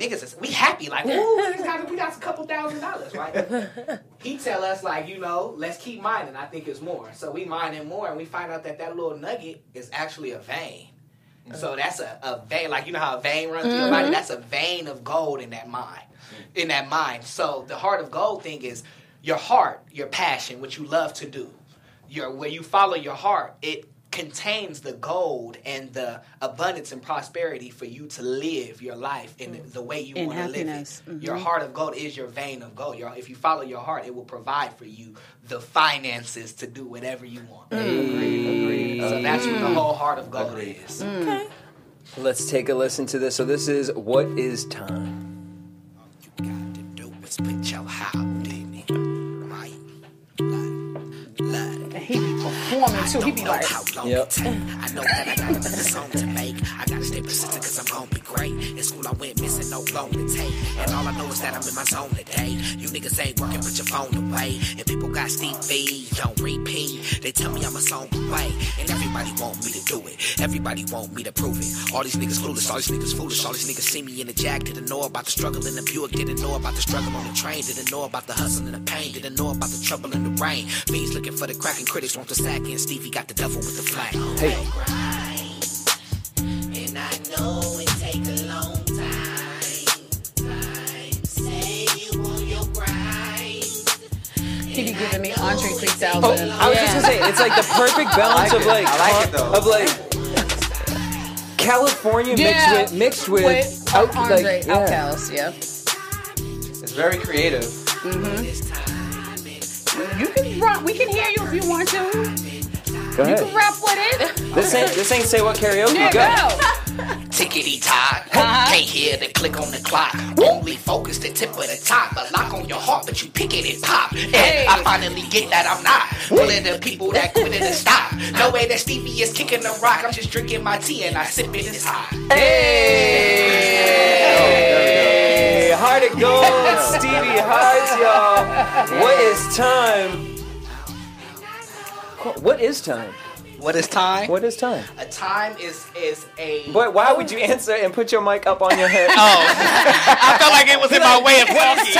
Niggas, is, we happy like, ooh, we got, we got a couple thousand dollars, right? he tell us like, you know, let's keep mining. I think it's more. So we mining more, and we find out that that little nugget is actually a vein. Mm-hmm. So that's a, a vein, like you know how a vein runs through your body. Mm-hmm. That's a vein of gold in that mine, in that mine. So the heart of gold thing is your heart, your passion, what you love to do. Your where you follow your heart, it contains the gold and the abundance and prosperity for you to live your life in the, the way you want to live it. happiness. Mhm. Your heart of gold is your vein of gold. Your, if you follow your heart, it will provide for you the finances to do whatever you want. So that's what the whole heart of gold is. Okay. Let's take a listen to this. So this is what is time. Performing too. He be like, how long Yep. it take. I know that I got another song to make. I gotta stay persistent cause I'm gonna be great. In school I went missing, no loan to take. And all I know is that I'm in my zone today. You niggas ain't working, put your phone away. And people got steep fees on repeat. They tell me I'm a song away. And everybody want me to do it. Everybody want me to prove it. All these niggas clueless, all these niggas foolish. All these niggas see me in the jack. Didn't know about the struggle in the Buick. Didn't know about the struggle on the train. Didn't know about the hustle and the pain. Didn't know about the trouble in the rain. Fiends looking for the crack and critics want the sack black, and Stevie got the devil with the flag. Hey. And I know it take a long Stevie giving me Andre 3000. Oh, I was just gonna say, it's like the perfect balance of like, of like California Yeah. mixed with mixed with, with out- Andre like, yeah. OutKast, yeah. It's very creative. Mm-hmm. You can rock. We can hear you if you want to. Go You can rap with it. This ain't this ain't say what karaoke. Yeah, go. go. Tickety tock. Uh-huh. Can't hear the click on the clock. Only focus the tip of the top. A lock on your heart, but you pick it and pop. And Hey. I finally get that I'm not one of the people that quit it and stop. No way that Stevie is kicking the rock. I'm just drinking my tea and I sip it this hot. Hey, heart of gold, Stevie Harts, y'all. What is time? What is time? What is time? What is time? A time is is a. But why would you answer and put your mic up on your head? Oh, I felt like it was in my way of talking.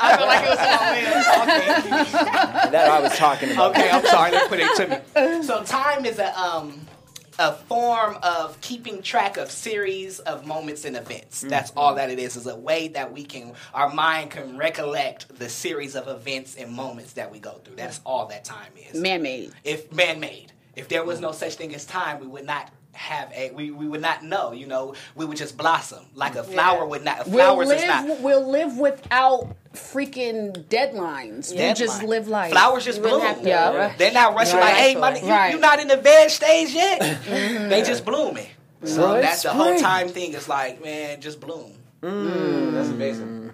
I felt like it was in my way of talking. that I was talking about. Okay, I'm sorry. Let me put it to me. So time is a um a form of keeping track of series of moments and events. That's all mm-hmm. that it is. Is a way that we can our mind can recollect the series of events and moments that we go through. That's all that time is. Man made. If man made. If there was no such thing as time, we would not have a we, we would not know, you know, we would just blossom. Like a flower would not We'll flowers live, is not we'll live without freaking deadlines. We'll just live life. Flowers just bloom. have to Yeah. rush. They're not rushing like, hey, money, you, Right. you're not in the veg stage yet. Mm-hmm. They just blooming. So Right. that's the whole time thing. It's like, man, just bloom. Mm. That's mm. amazing.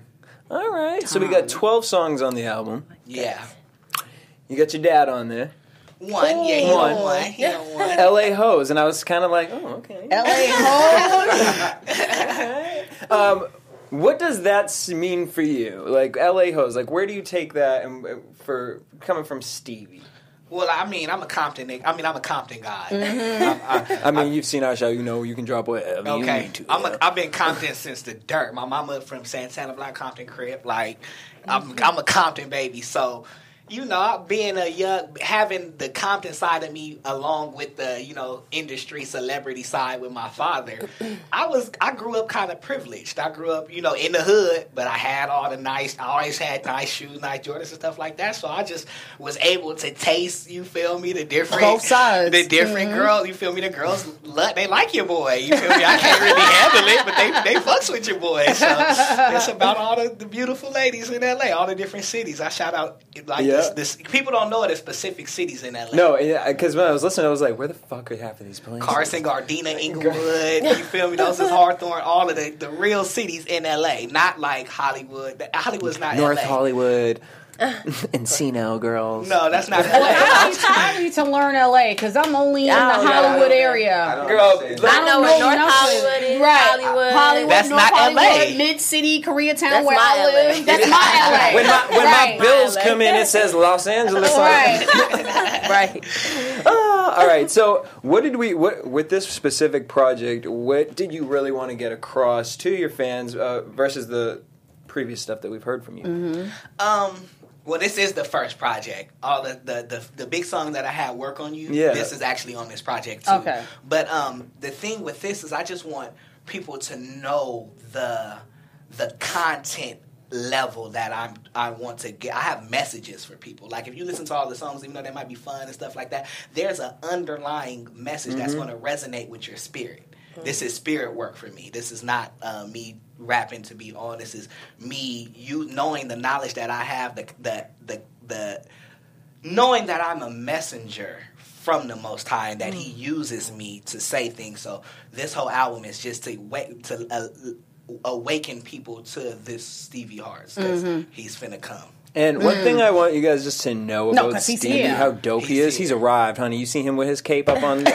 All right. So we got 12 songs on the album. Yeah. You got your dad on there. One, yeah, he One. on one. He on one. L.A. Hoes, and I was kind of like, oh, okay. LA Hoes. Um, what does that mean for you? Like L.A. Hoes, like where do you take that and uh, for coming from Stevie? Well, I mean, I'm a Compton nigga. I mean, I'm a Compton guy. I mean, you've seen our show, you know, you can drop whatever you Okay, need to. I'm a, I've been Compton since the dirt. My mama from Santana Block Compton crib. Like, I'm I'm a Compton baby. So, you know, being a young, having the Compton side of me along with the you know industry celebrity side with my father, I was I grew up kind of privileged. I grew up you know in the hood, but I had all the nice. I always had nice shoes, nice Jordans and stuff like that. So I just was able to taste. You feel me? The different Both sides. the different mm-hmm. girls. You feel me? The girls, lo- they like your boy. You feel me? I can't really handle it, but they they fucks with your boy. So it's about all the, the beautiful ladies in LA, all the different cities. I shout out like Yeah. This, this. People don't know the specific cities in LA. no, because when I was listening, I was like, where the fuck are half of these places? Carson, Gardena, Inglewood, you feel me? Those is Hawthorne, all of the, the real cities in LA, not like Hollywood. Hollywood's not North LA. Hollywood, Encino girls. No, that's not Well, LA. I need, to, I need to learn LA because I'm only in the I don't know. Hollywood area. don't Girl, I know don't where know North. Hollywood is. Right. Hollywood. Hollywood, That's North not Hollywood, LA. Mid City, Koreatown, That's where my I LA. live. That's my LA. When my when Right. my bills LA. come in, it says Los Angeles. on it. Right. right. Ah, all right. So, what did we what with this specific project? What did you really want to get across to your fans uh, versus the previous stuff that we've heard from you? Um. Well, this is the first project. All the, the the the big song that I had work on you. Yeah. This is actually on this project too. Okay. But um, the thing with this is, I just want people to know the the content level that I'm I want to get. I have messages for people. Like if you listen to all the songs, even though they might be fun and stuff like that, there's an underlying message that's going to resonate with your spirit. This is spirit work for me. This is not uh, me rapping to be on. This is me you knowing the knowledge that I have, the the the, the knowing that I'm a messenger from the Most High and that He uses me to say things. So this whole album is just to wait to uh, awaken people to this Stevie Harts because he's finna come. And one thing I want you guys just to know No, about 'cause he's Stevie, here. how dope he He's is. He's arrived, honey. You see him with his cape up on. on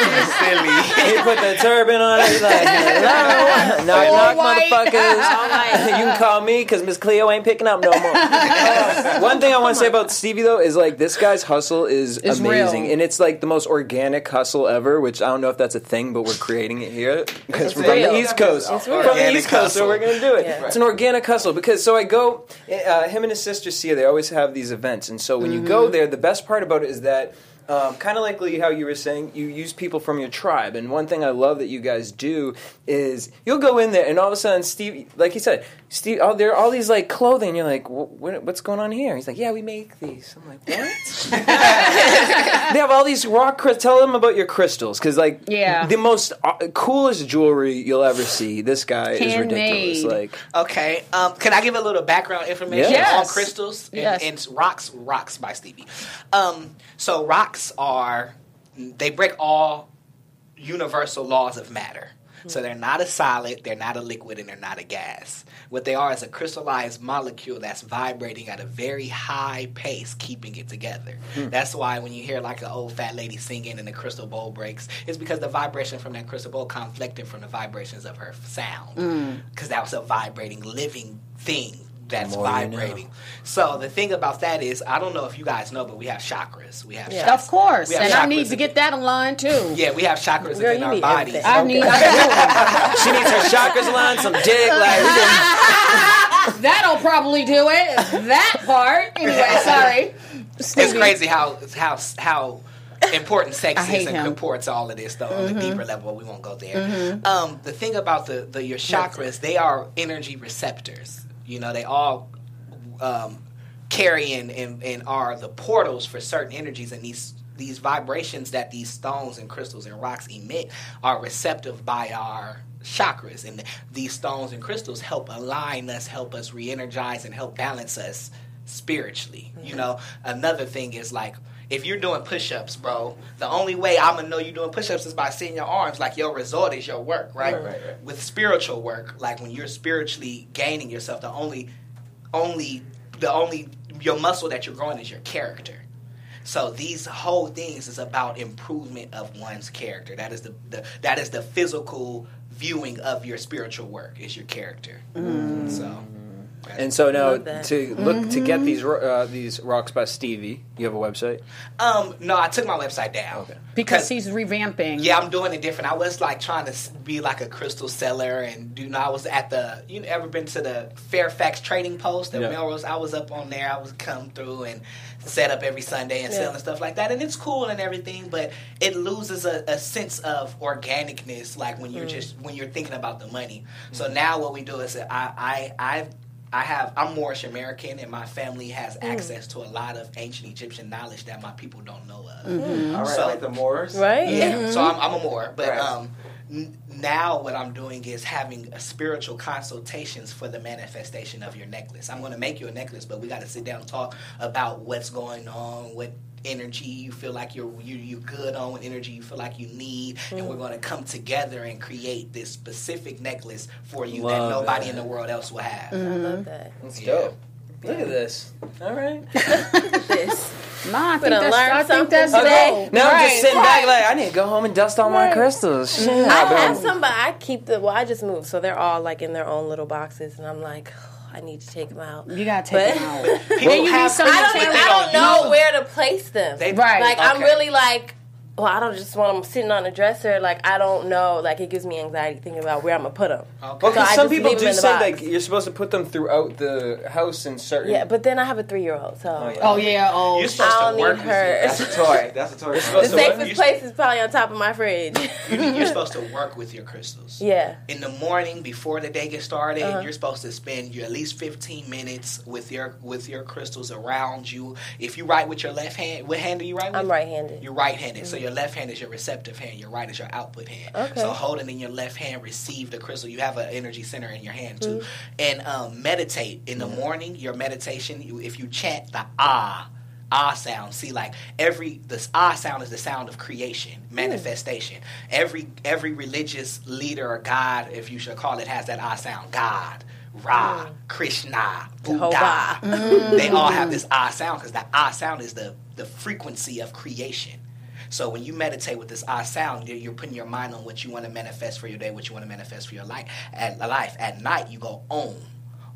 he put the turban on. He's like, hello, knock All knock, white. motherfuckers. you can call me because Miss Cleo ain't picking up no more. Uh, one thing I want to say about Stevie though is like this guy's hustle is It's amazing, real. and it's like the most organic hustle ever. Which I don't know if that's a thing, but we're creating it here because we're from real. the East Coast. It's We're from the organic East Coast, so hustle. we're gonna do it. Yeah. It's an organic hustle because so I go. Uh, him and his sister Sia, they always have these events, and so when you go there, the best part about it is that. Um, kind of like how you were saying, you use people from your tribe. And one thing I love that you guys do is you'll go in there, and all of a sudden, Steve, like he said, Steve, oh, there are all these like clothing. You're like, "Wh- what, what's going on here? He's like, yeah, we make these. I'm like, what? they have all these rock crystals. Tell them about your crystals, because like, Yeah. the most uh, coolest jewelry you'll ever see. This guy is ridiculous. Like, Okay. Um, can I give a little background information Yes. on crystals and, Yes. and rocks? Rocks by Stevie. Um, so rocks are they break all universal laws of matter. So they're not a solid, they're not a liquid, and they're not a gas. What they are is a crystallized molecule that's vibrating at a very high pace, keeping it together. That's why when you hear like an old fat lady singing and the crystal bowl breaks, it's because the vibration from that crystal bowl conflicted from the vibrations of her sound. Because that was a vibrating, living thing that's more you know. vibrating. So the thing about that is, I don't know if you guys know, but we have chakras. We have chakras. Of course, have and I need to get that aligned too. yeah, we have chakras Girl, within our bodies. everything. I need I she needs her chakras aligned, some dick, like, we can- that'll probably do it. That part. Anyway, sorry. It's crazy how how how important sex I is and him. comports all of this though on Mhm. a deeper level. We won't go there. Mhm. Um, the thing about the, the your chakras, they are energy receptors. You know, they all um, carry in and, and are the portals for certain energies, and these these vibrations that these stones and crystals and rocks emit are receptive by our chakras and these stones and crystals help align us help us re-energize and help balance us spiritually you know? Another thing is like if you're doing push-ups bro the only way i'm gonna know you're doing push-ups is by seeing your arms. Like your result is your work right, Right, right, right. with spiritual work like when you're spiritually gaining yourself the only only the only your muscle that you're growing is your character. So these whole things is about improvement of one's character. That is the, the that is the physical viewing of your spiritual work is your character. Mm. So And so now Love that. to look to get Mhm. these uh, these rocks by Stevie, you have a website. um no i took my website down Because he's revamping. Yeah, I'm doing it different. I was like trying to be like a crystal seller, and do you know I was at the. You ever been to the Fairfax Trading Post at Yeah. Melrose? I was up on there. I was come through and set up every Sunday and Yeah. selling stuff like that, and it's cool and everything, but it loses a, a sense of organicness, like when you're Mm. just when you're thinking about the money. So now what we do is I I I. I have I'm Moorish American and my family has access to a lot of ancient Egyptian knowledge that my people don't know of. Mhm. All right, like the Moors? Right? Yeah. Mhm. So I'm, I'm a Moor, but Right. um, n- now what I'm doing is having a spiritual consultations for the manifestation of your necklace. I'm going to make you a necklace, but we got to sit down and talk about what's going on, what energy you feel like you're you, you're good on, what energy you feel like you need, and we're mm-hmm. going to come together and create this specific necklace for you that nobody that. in the world else will have. I love mm-hmm. that. That's dope. Look at this. All right. this. Nah, I think that's, learn I think something that's today. dope. Now I'm just sitting back like I need to go home and dust all my crystals. Mm-hmm. Shit. I I've been- have some, but I keep the. Well, I just moved, so they're all like in their own little boxes, and I'm like, I need to take them out. You gotta take But- them out. People you have some I things, don't. but Even, they I don't don't know where to place them. They- Right. Like I'm really like. Well, I don't just want them sitting on a dresser. Like I don't know. Like it gives me anxiety thinking about where I'm gonna put them. Well, So some people leave 'em do say box. like you're supposed to put them throughout the house in certain. Yeah, but then I have a three year old, so Oh yeah. Oh. You're supposed I to don't work need with her. That's a toy. That's a toy. the supposed to safest place is probably on top of my fridge. You need- you're supposed to work with your crystals. yeah. in the morning before the day gets started Uh-huh. you're supposed to spend your at least 15 minutes with your with your crystals around you if you write with your left hand what hand do you write with I'm right-handed. you're right-handed so your left hand is your receptive hand your right is your output hand. Okay. so holding in your left hand receive the crystal. You have an energy center in your hand too. Mm-hmm. and um, meditate. In the morning your meditation you, if you chant the ah ah sound see like every this ah sound is the sound of creation manifestation. Every every religious leader or god if you should call it has that ah sound. God ra krishna buddha. Jehovah. they all have this ah sound because that ah sound is the the frequency of creation so when you meditate with this ah sound, you're, you're putting your mind on what you want to manifest for your day, what you want to manifest for your life. At life, at night, you go om.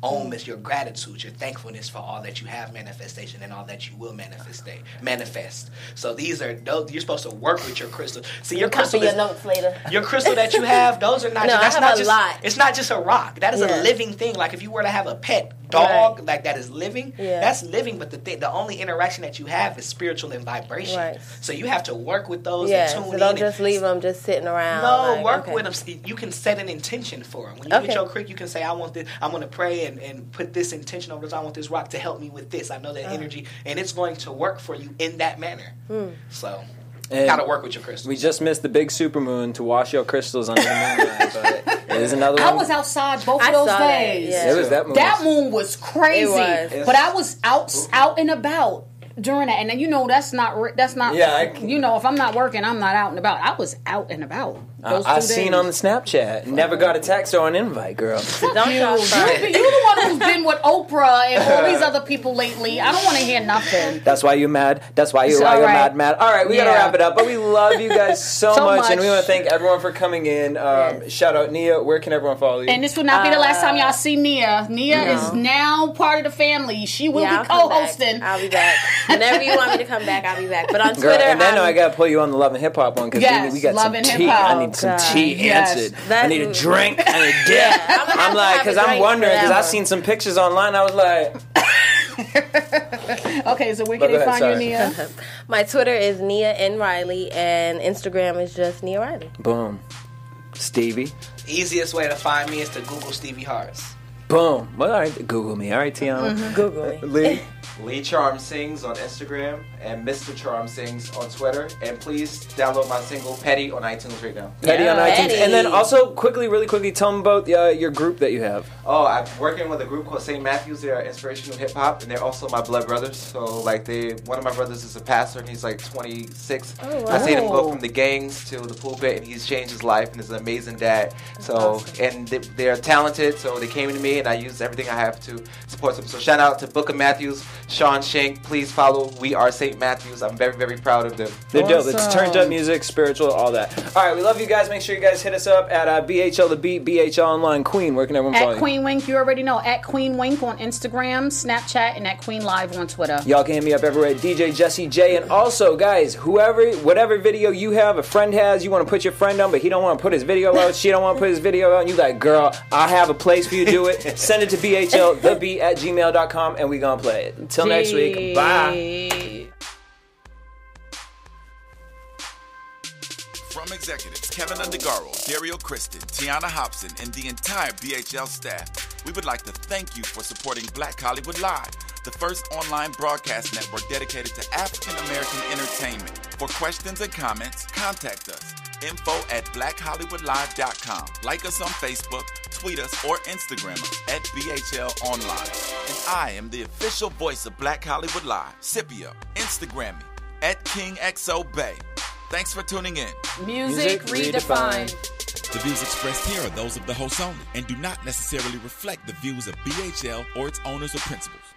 Om is your gratitude, your thankfulness for all that you have manifestation and all that you will manifest. Manifest. So these are those you're supposed to work with your crystal. See your crystal your notes later. your crystal that you have, those are not. No, I that's have not a just. lot. It's not just a rock. That is Yeah. a living thing. Like if you were to have a pet dog like that is living. Yeah. That's living, but the thing, the only interaction that you have is spiritual and vibration. Right. So you have to work with those Yeah, and tune so in. don't and- just leave them just sitting around. no, like, work okay. with them. You can set an intention for them. When you Okay. get your creek, you can say, "I want this. I'm going to pray and, and put this intention over this. I want this rock to help me with this. I know that Uh. energy, and it's going to work for you in that manner." Hmm. So, got to work with your crystals. We just missed the big supermoon to wash your crystals under the moonlight, but it is another I one. was outside both I of those saw that, days. yeah. It was that moon. That moon was crazy. It was. But I was out out and about during that, and then you know that's not re- that's not. Yeah, I- you know if I'm not working, I'm not out and about. I was out and about. I, Those I seen on the Snapchat. Never got a text or an invite, girl. Don't You, y'all you, front. the one who's been with Oprah and all these other people lately. I don't want to hear nothing. That's why you're mad. That's why you It's why all you're right. mad, mad. All right, we gotta wrap it up. But we love you guys so, So much, and we want to thank everyone for coming in. Um, Shout out Nia. Where can everyone follow you? And this will not be the last time Uh, y'all see Nia. Nia no. is now part of the family. She will Yeah, I'll be co-hosting. I'll be back. Whenever you want me to come back, I'll be back. But on Girl, Twitter, and then I'm, I gotta pull you on the love and hip hop one because Yes, we, we got Love some and tea. Hip Hop. I some tea Yes. answered. I need a drink and a dip. Yeah, I'm gonna I'm like, because I'm wondering because I've seen some pictures online. I was like, Okay, so where can go they find you, Nia? my Twitter is Nia N Riley, and Instagram is just Nia Riley. boom, Stevie, Easiest way to find me is to Google Stevie Harts. boom. Well, all right, Google me. All right, Tiana. Mm-hmm. Google me. Lee. Lee Charm Sings on Instagram and Mr. Charm Sings on Twitter. And please download my single Petty on iTunes right now. Petty on Yeah. iTunes. Petty. And then also, quickly, really quickly, tell them about uh, your group that you have. Oh, I'm working with a group called St. Matthews. They are inspirational hip hop, and they're also my blood brothers. So, like, they one of my brothers is a pastor, and he's like 26. Oh, wow. I seen him wow. go from the gangs to the pulpit, and he's changed his life, and is an amazing dad. So, and they, they're talented, so they came to me, and I used everything I have to support them. So, shout out to Booker Matthews, Sean Shank. Please follow We Are St. Matthews. I'm very, very proud of them. They're dope. It's Awesome. turned up music, spiritual, all that. All right, we love you guys. Make sure you guys hit us up at uh, BHL The Beat, BHL Online Queen. Where can everyone follow At you? Queen Wink, you already know. At Queen Wink on Instagram, Snapchat, and at Queen Live on Twitter. Y'all can hit me up everywhere at DJ Jesse J. And also, guys, whoever, whatever video you have, a friend has, you want to put your friend on, but he don't want to put his video out, she don't want to put his video out, and you like, girl, I have a place for you to do it. Send it to BHL, the beat at gmail.com, and we gonna play it. Until next week, bye. From executives Kevin Undergaro, Dario Kristen, Tiana Hobson, and the entire BHL staff, we would like to thank you for supporting Black Hollywood Live, the first online broadcast network dedicated to African American entertainment. For questions and comments, contact us. Info at blackhollywoodlive.com. Like us on Facebook, tweet us, or Instagram us at BHL Online. And I am the official voice of Black Hollywood Live, Scipio. Instagram me at KingXOBay. Thanks for tuning in. Music, redefined. The views expressed here are those of the host only and do not necessarily reflect the views of BHL or its owners or principals.